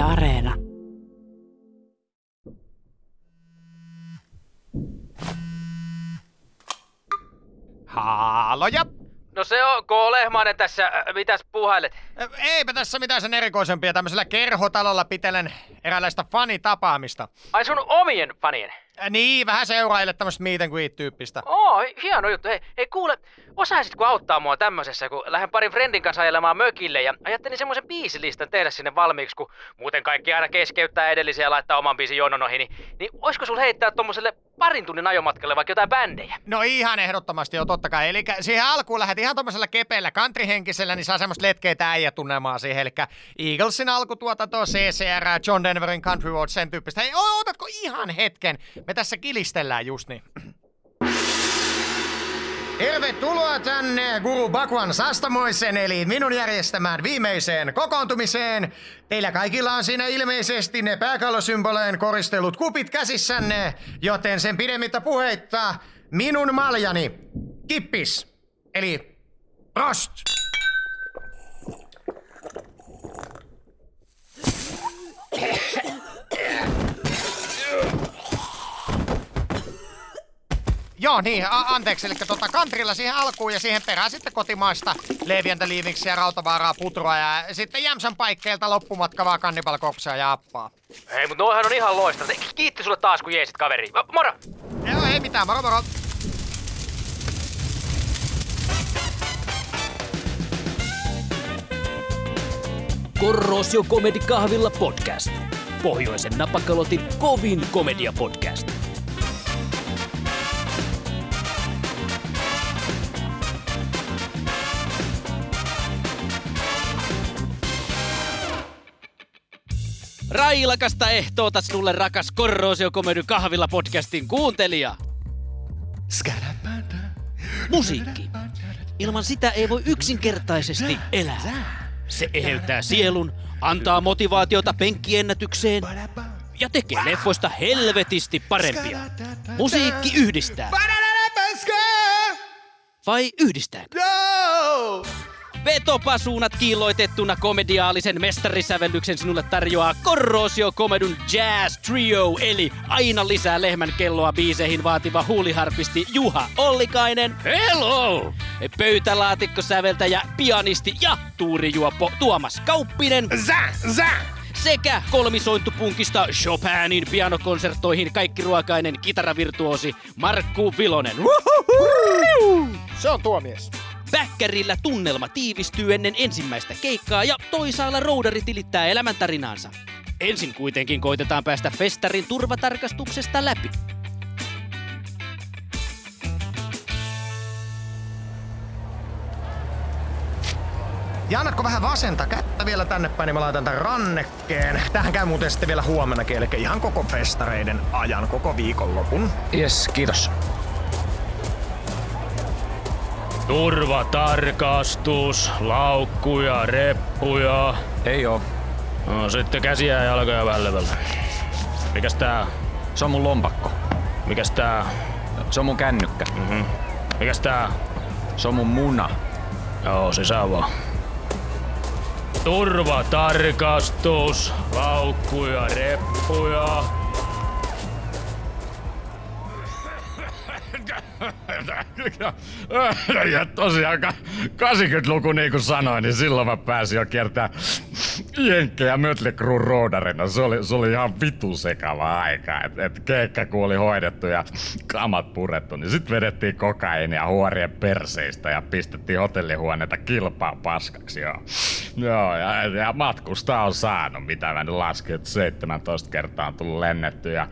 Yle Areena. Haaloja! No se on, K. Lehmanen tässä. Äh, Mitäs puhailet? Eipä tässä mitään sen erikoisempia. Tämmöisellä kerhotalolla pitelen eräänlaista fanitapaamista. Ai sun omien fanien? Äh, Niin, vähän seuraille tämmöistä meet and greet-tyyppistä. Oo, hieno juttu. Hei, hei kuule, osaisitko auttaa mua tämmöisessä, kun lähden parin friendin kanssa ajelemaan mökille ja ajattelin semmoisen biisilistan tehdä sinne valmiiksi, kun muuten kaikki aina keskeyttää edellisiä ja laittaa oman biisin jonon ohi, niin, niin oisko sul heittää tommoselle parin tunnin ajomatkalle vaikka jotain bändejä? No ihan ehdottomasti jo, totta kai. Eli siihen alkuun lähdet ihan tommosella kepeillä countryhenkisellä, niin saa semmoista letkeitä äijätunnelmaa siihen. Eli Eaglesin alkutuotanto, CCR, John Denverin Country Roads, sen tyyppistä. Hei, o- otatko ihan hetken? Me tässä kilistellään just niin. Tervetuloa tänne Guru Bakwan Sastamoisen, eli minun järjestämään viimeiseen kokoontumiseen. Teillä kaikilla on siinä ilmeisesti ne pääkallosymboleen koristellut kupit käsissänne, joten sen pidemmittä puheitta minun maljani, kippis, eli prost. Joo, niin, a- anteeksi, eli tota kantrilla siihen alkuun ja siihen perään sitten kotimaista leviäntä liiviksiä, rautavaaraa, putroa ja sitten Jämsän paikkeilta loppumatka vaan kannibalkoksia ja appaa. Hei, mut noihan on ihan loistavat. Kiitti sulle taas, kun jeesit kaveri. Moro! Joo, ei mitään, moro moro. Korrosio Comedy Kahvilla podcast. Pohjoisen napakalotin kovin komedia Railakasta ehtoota sinulle rakas Korrosio Comedy Kahvilla podcastin kuuntelija. Musiikki. Ilman sitä ei voi yksinkertaisesti elää. Se eheyttää sielun, antaa motivaatiota penkkiennätykseen ja tekee leffoista helvetisti parempia. Musiikki yhdistää. Vai yhdistääkö? Vetopasuunat kiilloitettuna komediaalisen mestarisävellyksen sinulle tarjoaa Korrosio Komedun Jazz Trio, eli aina lisää lehmän kelloa biiseihin vaativa huuliharpisti Juha Ollikainen. Hello! Pöytälaatikkosäveltäjä, pianisti ja tuurijuoppo Tuomas Kauppinen. Zä, zä! Sekä kolmisointupunkista Chopinin pianokonserttoihin kaikkiruokainen kitaravirtuosi Markku Vilonen. Se on tuo mies. Päkkärillä tunnelma tiivistyy ennen ensimmäistä keikkaa ja toisaalla roudari tilittää elämäntarinaansa. Ensin kuitenkin koitetaan päästä festarin turvatarkastuksesta läpi. Ja annatko vähän vasenta kättä vielä tänne päin, niin mä laitan tän rannekkeen. Tähän käy muuten sitten vielä huomennakin, eli ihan koko festareiden ajan, koko viikonlopun. Yes, kiitos. Turvatarkastus, laukkuja, reppuja. Ei oo. No, sitten käsiä ja jalkoja vähän levällä. Mikäs tää? Se on mun lompakko. Mikäs tää? Se on mun kännykkä. Mhm. Mikäs tää? Se on mun muna. Joo, sisään vaan. Turvatarkastus, laukkuja, reppuja. Ja tosiaan ka- 80-luku niin kuin sanoin, niin silloin mä pääsin jo kiertää Jenkkejä Mötley Crue roodarina. Se oli, se oli ihan vitu sekava aika. Et, et keikka kun oli hoidettu ja kamat purettu, niin sit vedettiin kokainia huorien perseistä ja pistettiin hotellihuoneita kilpaa paskaksi. Joo, joo ja, ja matkusta on saanut, mitä mä nyt laskin, että 17 kertaa on tullut lennetty ja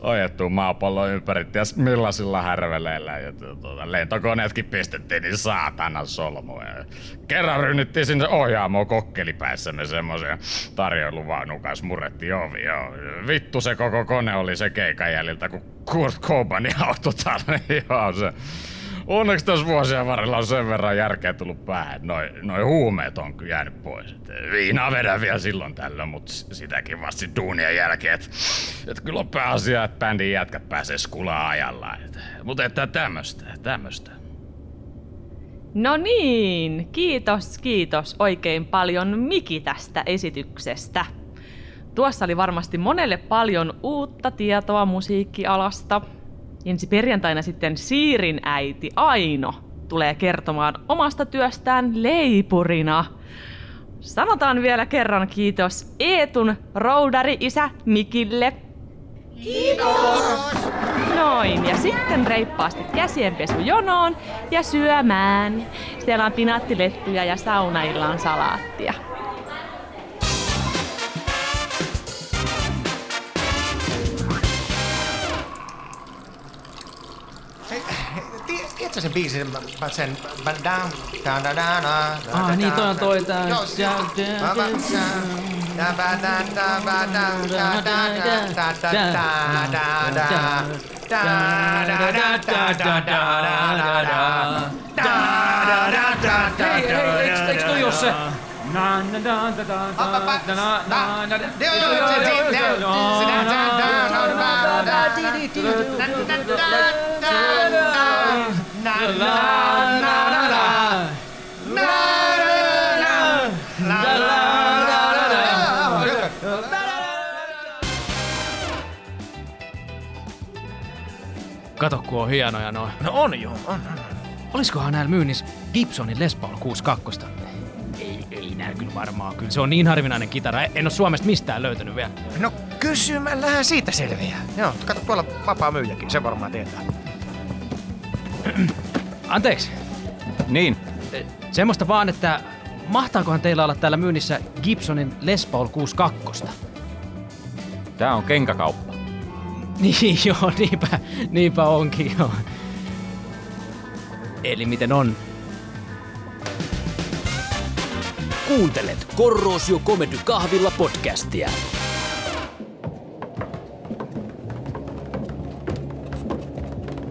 ojettu maapallon ympäri ties millaisilla härveleillä. Ja tuota, lentokoneetkin pistettiin niin saatana solmuja. Kerran rynnittiin sinne ohjaamoon kokkelipäissämme semmoisen tarjoiluvaunun kanssa murrettiin ovi. Joo. Vittu se koko kone oli se keikan jäljiltä, kun Kurt Cobanin autotalli. Joo, se, Onneksi tässä vuosien varrella on sen verran järkeä tullut päähän, että noi, huumeet on kyllä jäänyt pois. Et viinaa vedän vielä silloin tällöin, mutta sitäkin vasta duunien jälkeen. Et, et kyllä on pääasia, että bändin jätkät pääsee skulaa ajallaan. Et, mutta että tämmöstä, tämmöstä. No niin, kiitos, kiitos oikein paljon Miki tästä esityksestä. Tuossa oli varmasti monelle paljon uutta tietoa musiikkialasta. Ensi perjantaina sitten Siirin äiti Aino tulee kertomaan omasta työstään leipurina. Sanotaan vielä kerran kiitos Eetun roudari-isä Mikille. Kiitos! Noin, ja sitten reippaasti käsienpesu jonoon ja syömään. Siellä on pinaattilettuja ja saunaillaan salaattia. Tiedätkö sen biisin, sen... Ah, niin, toi on toi tää... Joo, Hei, hei, eiks, eiks toi oo se? Kato, kun on hienoja noin. No on joo, on. Olisikohan näillä myynnissä Gibsonin Les Paul 62? Ei, ei näy kyllä varmaan. Kyllä se on niin harvinainen kitara. En ole Suomesta mistään löytänyt vielä. No kysymällähän siitä selviää. Joo, kato tuolla vapaa myyjäkin, se varmaan tietää. Anteeksi. Niin, Eh, Semmoista vaan, että mahtaakohan teillä olla täällä myynnissä Gibsonin Les Paul 62? tää on kenkäkauppa. Niin joo, niinpä, niinpä onkin joo. Eli miten on? Kuuntelet Korrosio Comedy Kahvilla podcastia.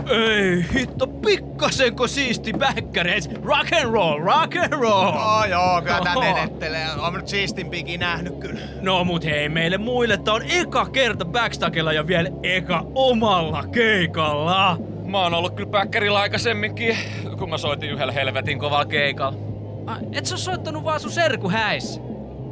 Ei hitto, pikkasenko siisti bäkkäreis. Rock and roll, rock and roll. Oh, joo, kyllä tää menettelee. On nyt siistimpikin nähnyt kyllä. No mut hei, meille muille tää on eka kerta backstagella ja vielä eka omalla keikalla. Mä oon ollut kyllä päkkärillä aikaisemminkin, kun mä soitin yhdellä helvetin kovalla keikalla. Ah, Et sä soittanut vaan sun serku häissä.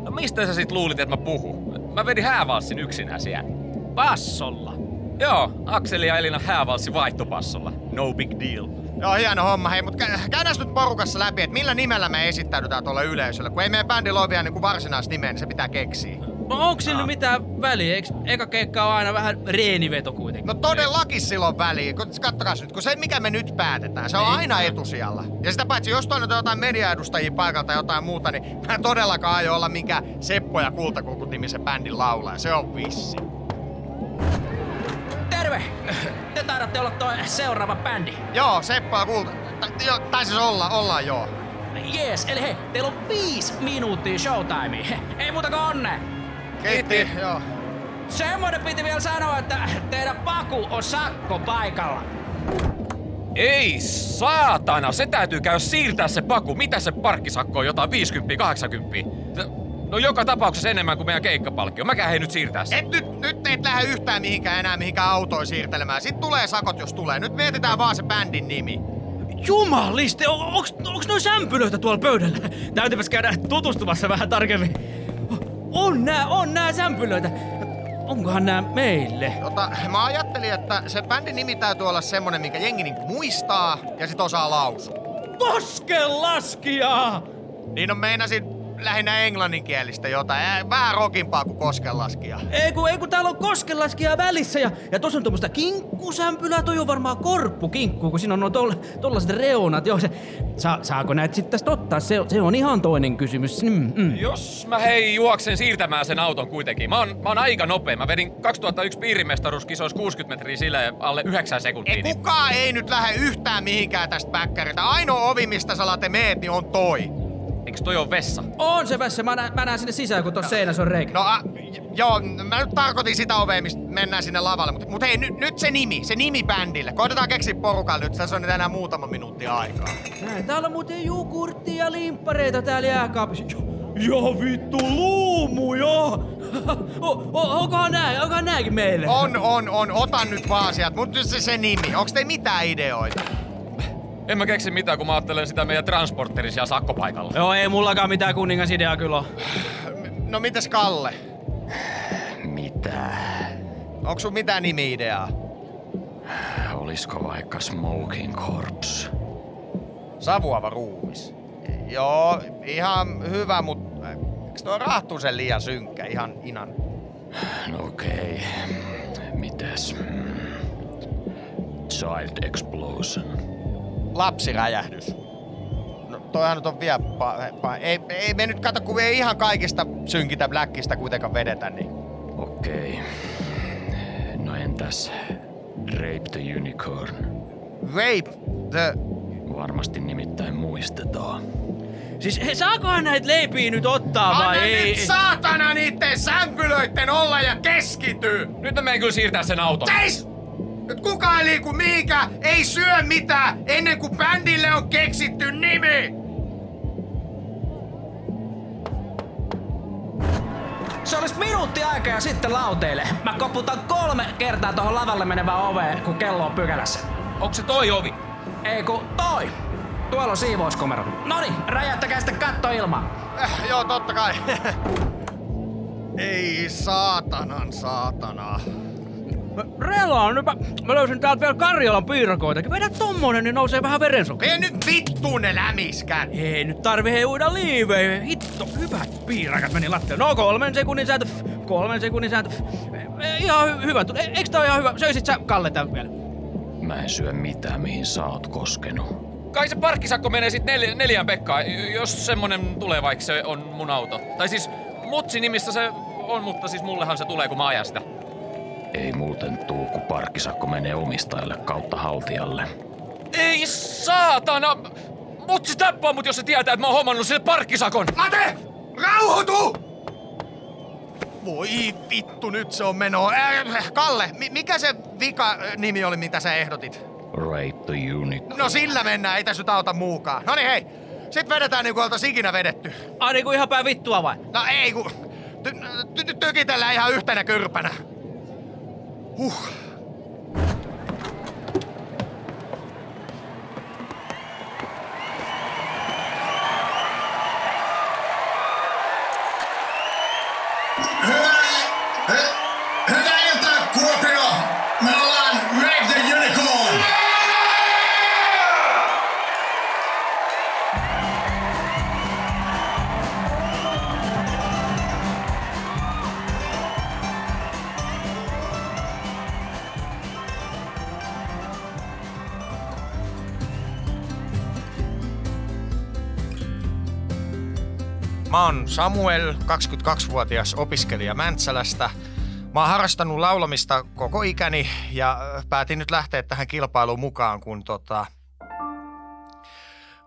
No mistä sä sit luulit, että mä puhun? Mä vedin häävalssin yksinään siellä. Bassolla. Joo, Akseli ja Elina häävalssi vaihtopassolla. No big deal. Joo, hieno homma. Hei, mutta kä- käydään nyt porukassa läpi, että millä nimellä me esittäydytään tuolle yleisölle. Kun ei meidän bändillä ole vielä niin varsinaisnimeä, niin se pitää keksiä. No onks sillä mitään väliä? Eiks eka keikka on aina vähän reeniveto kuitenkin? No todellakin sillä on väliä. Kun- Kattokaa nyt, kun se mikä me nyt päätetään, se on Niin. aina etusijalla. Ja sitä paitsi, jos toinen on jotain mediaedustajia paikalta tai jotain muuta, niin mä todellakaan aio olla mikä Seppo ja Kultakukut nimisen bändin laulaja. Se on vissi. Terve! Te taidatte olla toi seuraava bändi. Joo, Seppo ja Kulta... Tai, jo, tai siis olla, ollaan joo. Jees, eli hei, teillä on viisi minuuttia showtimea. He, Ei muuta kuin onne. Kiitti. Joo. Semmoinen piti vielä sanoa, että teidän paku on sakko paikalla. Ei saatana, se täytyy käydä siirtää se paku. Mitä se parkkisakko on? Jotain 50-80? Se- No joka tapauksessa enemmän kuin meidän keikkapalkkio. Mäkään hei nyt siirtää sen. Et nyt, nyt et lähde yhtään mihinkään enää mihinkään autoon siirtelemään. Sitten tulee sakot, jos tulee. Nyt mietitään vaan se bändin nimi. Jumaliste, on, onks, onks noin sämpylöitä tuolla pöydällä? Täytyypäs käydä tutustumassa vähän tarkemmin. On nää, on nää sämpylöitä. Onkohan nää meille? Tota, mä ajattelin, että se bändin nimi täytyy olla semmonen, minkä jengi niinku muistaa ja sit osaa lausua. Koskenlaskija! Niin on meinasin lähinnä englanninkielistä jotain. Ää, Vähän rokimpaa kuin koskenlaskija. Ei kun, ei kun täällä on koskenlaskija välissä ja, ja tossa on tuommoista kinkkusämpylää, toi on varmaan korppukinkku, kun siinä on toll, tollaset reunat. Joo, se, sa, saako näitä sitten tästä ottaa? Se, se on ihan toinen kysymys. Mm, mm. Jos mä hei juoksen siirtämään sen auton kuitenkin. Mä oon, mä oon aika nopea. Mä vedin 2001 piirimestaruuskisoissa 60 metriä sille alle 9 sekuntia. Ei niin- kukaan ei nyt lähde yhtään mihinkään tästä päkkäriltä. Ainoa ovi, mistä sä meet, niin on toi. Eiks toi on vessa? On se vässä, mä, nä, mä näen sinne sisään, kun tuossa seinässä on reikä. No a, j- joo, mä nyt tarkoitin sitä ovea, mistä mennään sinne lavalle. Mutta mut hei, nyt, nyt se nimi, se nimi bändille. Koitetaan keksiä porukalle nyt, tässä on nyt enää muutama minuutti aikaa. Näin, täällä on muuten jogurttia ja limppareita täällä jääkaapissa. Jo, ja vittu luumuja! o, o, onkohan nää, onkohan nääkin meille? On, on, on. Otan nyt vaan sieltä. Mut nyt se, se nimi. Onks te mitään ideoita? En mä keksi mitään, kun mä ajattelen sitä meidän transporterisia sakkopaikalla. Joo, ei mullakaan mitään kuningas ideaa kyllä ole. No mites Kalle? Mitä? Onko sun mitään nimi-ideaa? Olisiko vaikka Smoking Corpse? Savuava ruumis. Joo, ihan hyvä, mutta eikö tuo rahtuisen liian synkkä? Ihan inan. No okei. Mitäs? Mm. Child Explosion. Lapsiräjähdys. No toihan nyt on vielä pa- pa- ei, ei me nyt kato, kun ei ihan kaikista synkitä Blackista kuitenkaan vedetä, niin... Okei. No entäs Rape the Unicorn? Rape the... Varmasti nimittäin muistetaan. Siis he, saakohan näitä leipiä nyt ottaa Anna vai ei? nyt saatana niitten sämpylöitten olla ja keskity! Nyt mä menen kyllä siirtää sen auton. Seis! Nyt kukaan ei liiku mihinkään, ei syö mitään, ennen kuin bändille on keksitty nimi! Se olisi minuutti aikaa sitten lauteille. Mä koputan kolme kertaa tuohon lavalle menevään oveen, kun kello on pykälässä. Onko se toi ovi? Ei ku toi. Tuolla on siivouskomero. Noni, räjäyttäkää sitten katto ilmaan. Äh, joo, totta kai. ei saatanan saatana. Rela, nyt mä, mä löysin täältä vielä Karjalan piirakoitakin. Vedä tommonen, niin nousee vähän verensokeri. Mene nyt vittuun ne lämiskät! Ei nyt tarvi hei uida liiveihin. Hitto, hyvät piirakat meni lattialle. No kolmen sekunnin sääntö. Kolmen sekunnin sääntö. E, Ihan hy- hyvä. E, Eikö tää ole ihan hyvä? Söisit sä Kalle tän vielä? Mä en syö mitään, mihin sä oot koskenut. Kai se parkkisakko menee sit nel- neljään Pekkaan, jos semmonen tulee, vaikka se on mun auto. Tai siis Mutsi nimissä se on, mutta siis mullehan se tulee, kun mä ajan sitä. Ei muuten tuu, kun parkkisakko menee omistajalle kautta haltijalle. Ei saatana! Mutsi tappaa mut, jos se tietää, että mä oon hommannut sille parkkisakon! Mate! Rauhoitu! Voi vittu, nyt se on meno. Äh, Kalle, mi- mikä se vika äh, nimi oli, mitä sä ehdotit? Rape the Unicorn. No sillä mennään, ei tässä nyt auta muukaan. No niin hei, sit vedetään niin kuin oltais ikinä vedetty. Ai niinku ihan päin vittua vai? No ei kun, ty- ty- ty- tykitellään ihan yhtenä kyrpänä. Huch. Mä oon Samuel, 22-vuotias opiskelija Mäntsälästä. Mä oon harrastanut laulamista koko ikäni ja päätin nyt lähteä tähän kilpailuun mukaan, kun tota,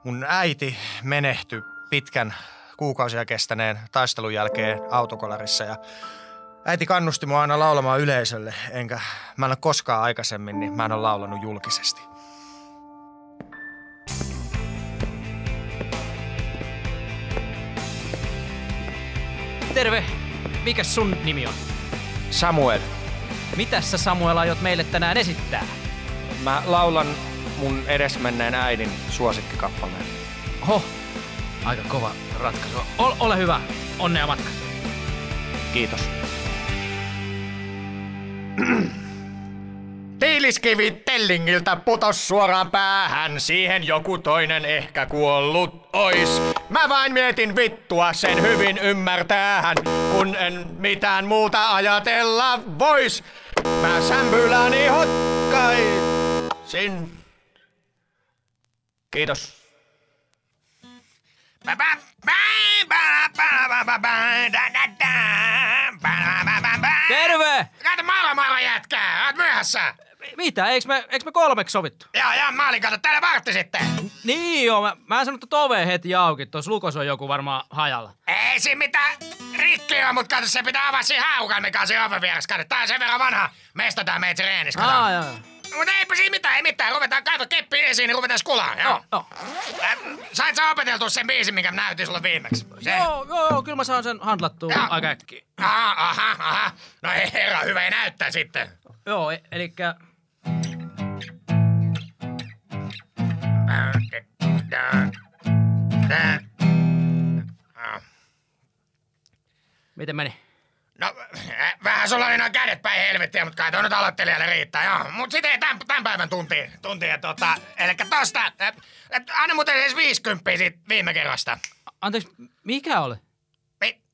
mun äiti menehtyi pitkän kuukausia kestäneen taistelun jälkeen autokolarissa ja äiti kannusti mua aina laulamaan yleisölle, enkä mä en ole koskaan aikaisemmin, niin mä en ole laulanut julkisesti. Terve. Mikäs sun nimi on? Samuel, Mitäs sä Samuel aiot meille tänään esittää? mä laulan mun edesmenneen äidin suosikkikappaleen. Ho, aika kova ratkaisu. Ol, ole hyvä. Onnea matka. Kiitos. Tiiliskivi Tellingiltä putos suoraan päähän, siihen joku toinen ehkä kuollut ois. Mä vain mietin vittua sen hyvin ymmärtäähän, kun en mitään muuta ajatella vois. Mä sämpyläni hotkaisin. Kiitos. Terve! Kato maailma maailma jätkää, oot myöhässä. Mitä? Eiks me, eiks me kolmeksi sovittu? Joo, joo, mä olin kato täällä vartti sitten. Niin joo, mä, mä en sanonut, että ove heti auki. Tuossa lukos on joku varmaan hajalla. Ei siinä mitään rikki on, mutta kato se pitää avaa siinä haukan, mikä on siinä oven vieressä. Kato, tää on sen verran vanha. Meistä tää meitä reenissä, kato. Aa, joo, joo. Mutta eipä siinä mitään, ei mitään. Ruvetaan kato keppi esiin, niin ruvetaan skulaa. Joo. Joo. Äh, Sait sä opeteltua sen biisin, minkä mä näytin sulle viimeksi? Se. Joo, joo, kyllä mä saan sen handlattua Joo. aika äkkiä. Aha, aha, aha. No ei herra, hyvä ei näyttää sitten. Joo, e- elikkä... Miten meni? No, äh, vähän sulla oli noin kädet päin helvettiä, mutta kai toi nyt aloittelijalle riittää, joo. Mut sitten tämän, tämän päivän tunti, tuntia, tota, elikkä tosta, äh, äh, anna muuten edes 50 siitä viime kerrasta. Anteeksi, mikä oli?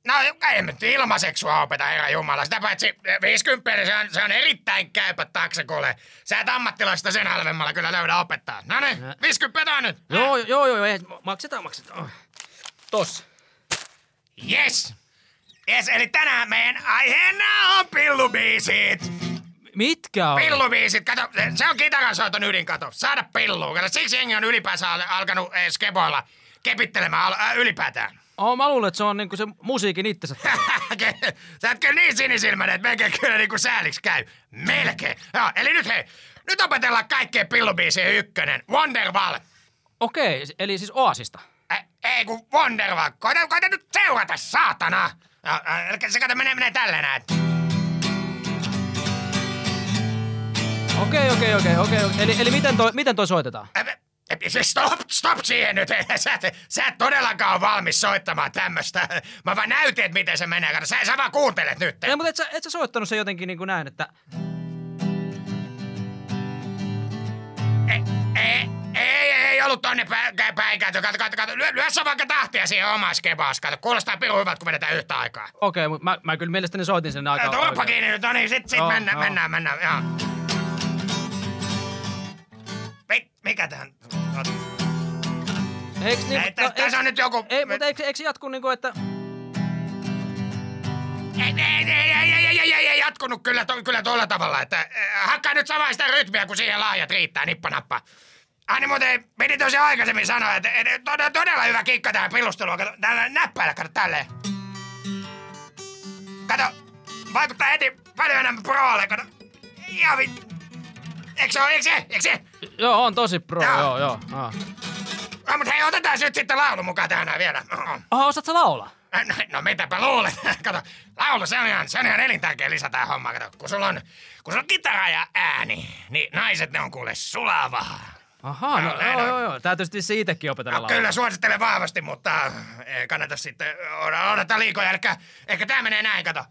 No, ei nyt ilmaiseksi sua opeta, herra Jumala. Sitä paitsi äh, 50, niin se on, se on erittäin käypä taksekulle. Sä et ammattilaista sen halvemmalla kyllä löydä opettaa. No niin, 50 on nyt. Joo, joo, joo, joo, ei, maksetaan, maksetaan. Oh. Tossa. Yes! Yes, eli tänään meidän aiheena on pillubiisit. Mitkä on? Pillubiisit, kato, se- on kitaransoiton ydin, kato. Saada pillua, kato. Siksi jengi on ylipäänsä al- alkanut eh, skeboilla kepittelemään al- äh, ylipäätään. Oh, mä luulen, että se on niinku se musiikin itsensä. Sä et kyllä niin sinisilmäinen, että melkein kyllä niinku sääliksi käy. Melkein. Joo, eli nyt hei, nyt opetellaan kaikkeen pillubiisien ykkönen. Wonderwall. Okei, eli siis Oasista. Ä, ei kun Wonderwall. Koita, koita nyt seurata, saatana. Eli se kato menee, menee tälleen näin. Okei, okei, okei, okei. Eli, eli miten, toi, miten toi soitetaan? Ä, Se stop, stop siihen nyt. Sä et, sä et todellakaan ole valmis soittamaan tämmöstä. Mä vaan näytin, että miten se menee. Sä, sä vaan kuuntelet nyt. Ei, mutta et sä, et sä soittanut se jotenkin niin kuin näin, että... Ei, ei, ei, ei ollut tonne päin, päin kato, kato, kato, kato. Lyö, lyö sä vaikka tahtia siihen omaan skebaas, kato. Kuulostaa pirun hyvältä, kun vedetään yhtä aikaa. Okei, mutta mä, mä kyllä mielestäni soitin sen aika... Turpa oikein. kiinni nyt, no niin, sit, sit Joo, mennään, joo. mennään, mennään, joo. Mikä tähän? Eiks niin, ei, tässä, no, täs on nyt joku... Ei, mutta eikö, eikö jatku niinku, että... Ei, ei, ei, ei, ei, ei, ei, ei jatkunut kyllä, to, kyllä tuolla tavalla, että äh, hakkaa nyt samaa sitä rytmiä, kun siihen laajat riittää, nippanappa. Aina muuten piti tosi aikaisemmin sanoa, että, että todella, todella hyvä kikka tähän pilusteluun. Kato, tällä näppäillä, kato tälleen. Kato, vaikuttaa heti paljon enemmän proolle, kato. Ja vittu. Eikö se ole, eikö se, eikö se? Joo, on tosi pro, Joo. joo, joo. joo. No, mutta hei, otetaan nyt sitten laulu mukaan tähän vielä. Oho, osaat sä laulaa? No, no mitäpä luulet? Kato, laulu, se on ihan, se on ihan elintärkeä lisä tää homma. Kato, kun sulla on, kun sulla on kitara ja ääni, niin naiset ne on kuule sulavaa. Ahaa, no, No, näin joo, joo, joo. Täytyy sitten siitäkin opetella No, laulaa. kyllä suosittelen vahvasti, mutta ei kannata sitten odottaa liikoja. Eli ehkä tää menee näin, kato.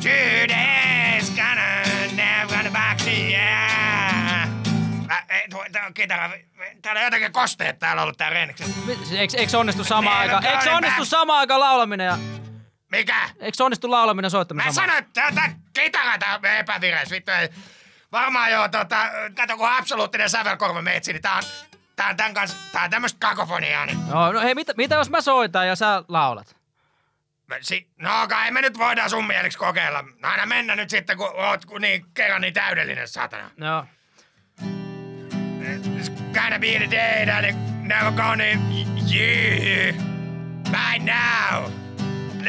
Today's gonna never gonna back to yeah. Ei, tuo, tää on kitara. Täällä on jotenkin kosteet täällä ollut tää remix. Eikö, eikö onnistu samaan Never aikaan? Eikö onnistu samaan aikaan laulaminen ja... Mikä? Eikö se onnistu laulaminen ja soittaminen Mä sanoin, että tää, kitara tää on epävireis. Vittu ei. Varmaan joo, tota, kato kun absoluuttinen sävelkorva meitsi, niin tää on, tää on tän kanssa, tää on tämmöstä kakofoniaa, niin Joo, no hei, mitä, mitä jos mä soitan ja sä laulat? Si- no kai me nyt voidaan sun mieliksi kokeilla. Aina mennä nyt sitten, kun oot kun niin, kerran niin täydellinen, satana. Joo. It's gonna be the day that it never gonna you. By now.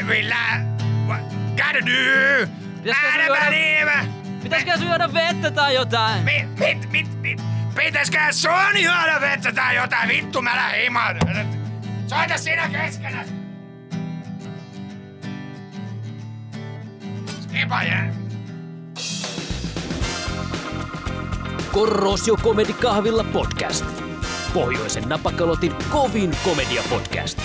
We la- what gotta do. Pitäisikö sun juoda- päivä. Pitäisikö sun juoda vettä tai jotain? Mit, mit, mit, mit. Pitäisikö sun juoda vettä tai jotain? Vittu, mä lähden himaan. Soita sinä keskenäs. Skipa jää. Korrosio Comedy Kahvilla podcast. Pohjoisen napakalotin kovin komedia podcast.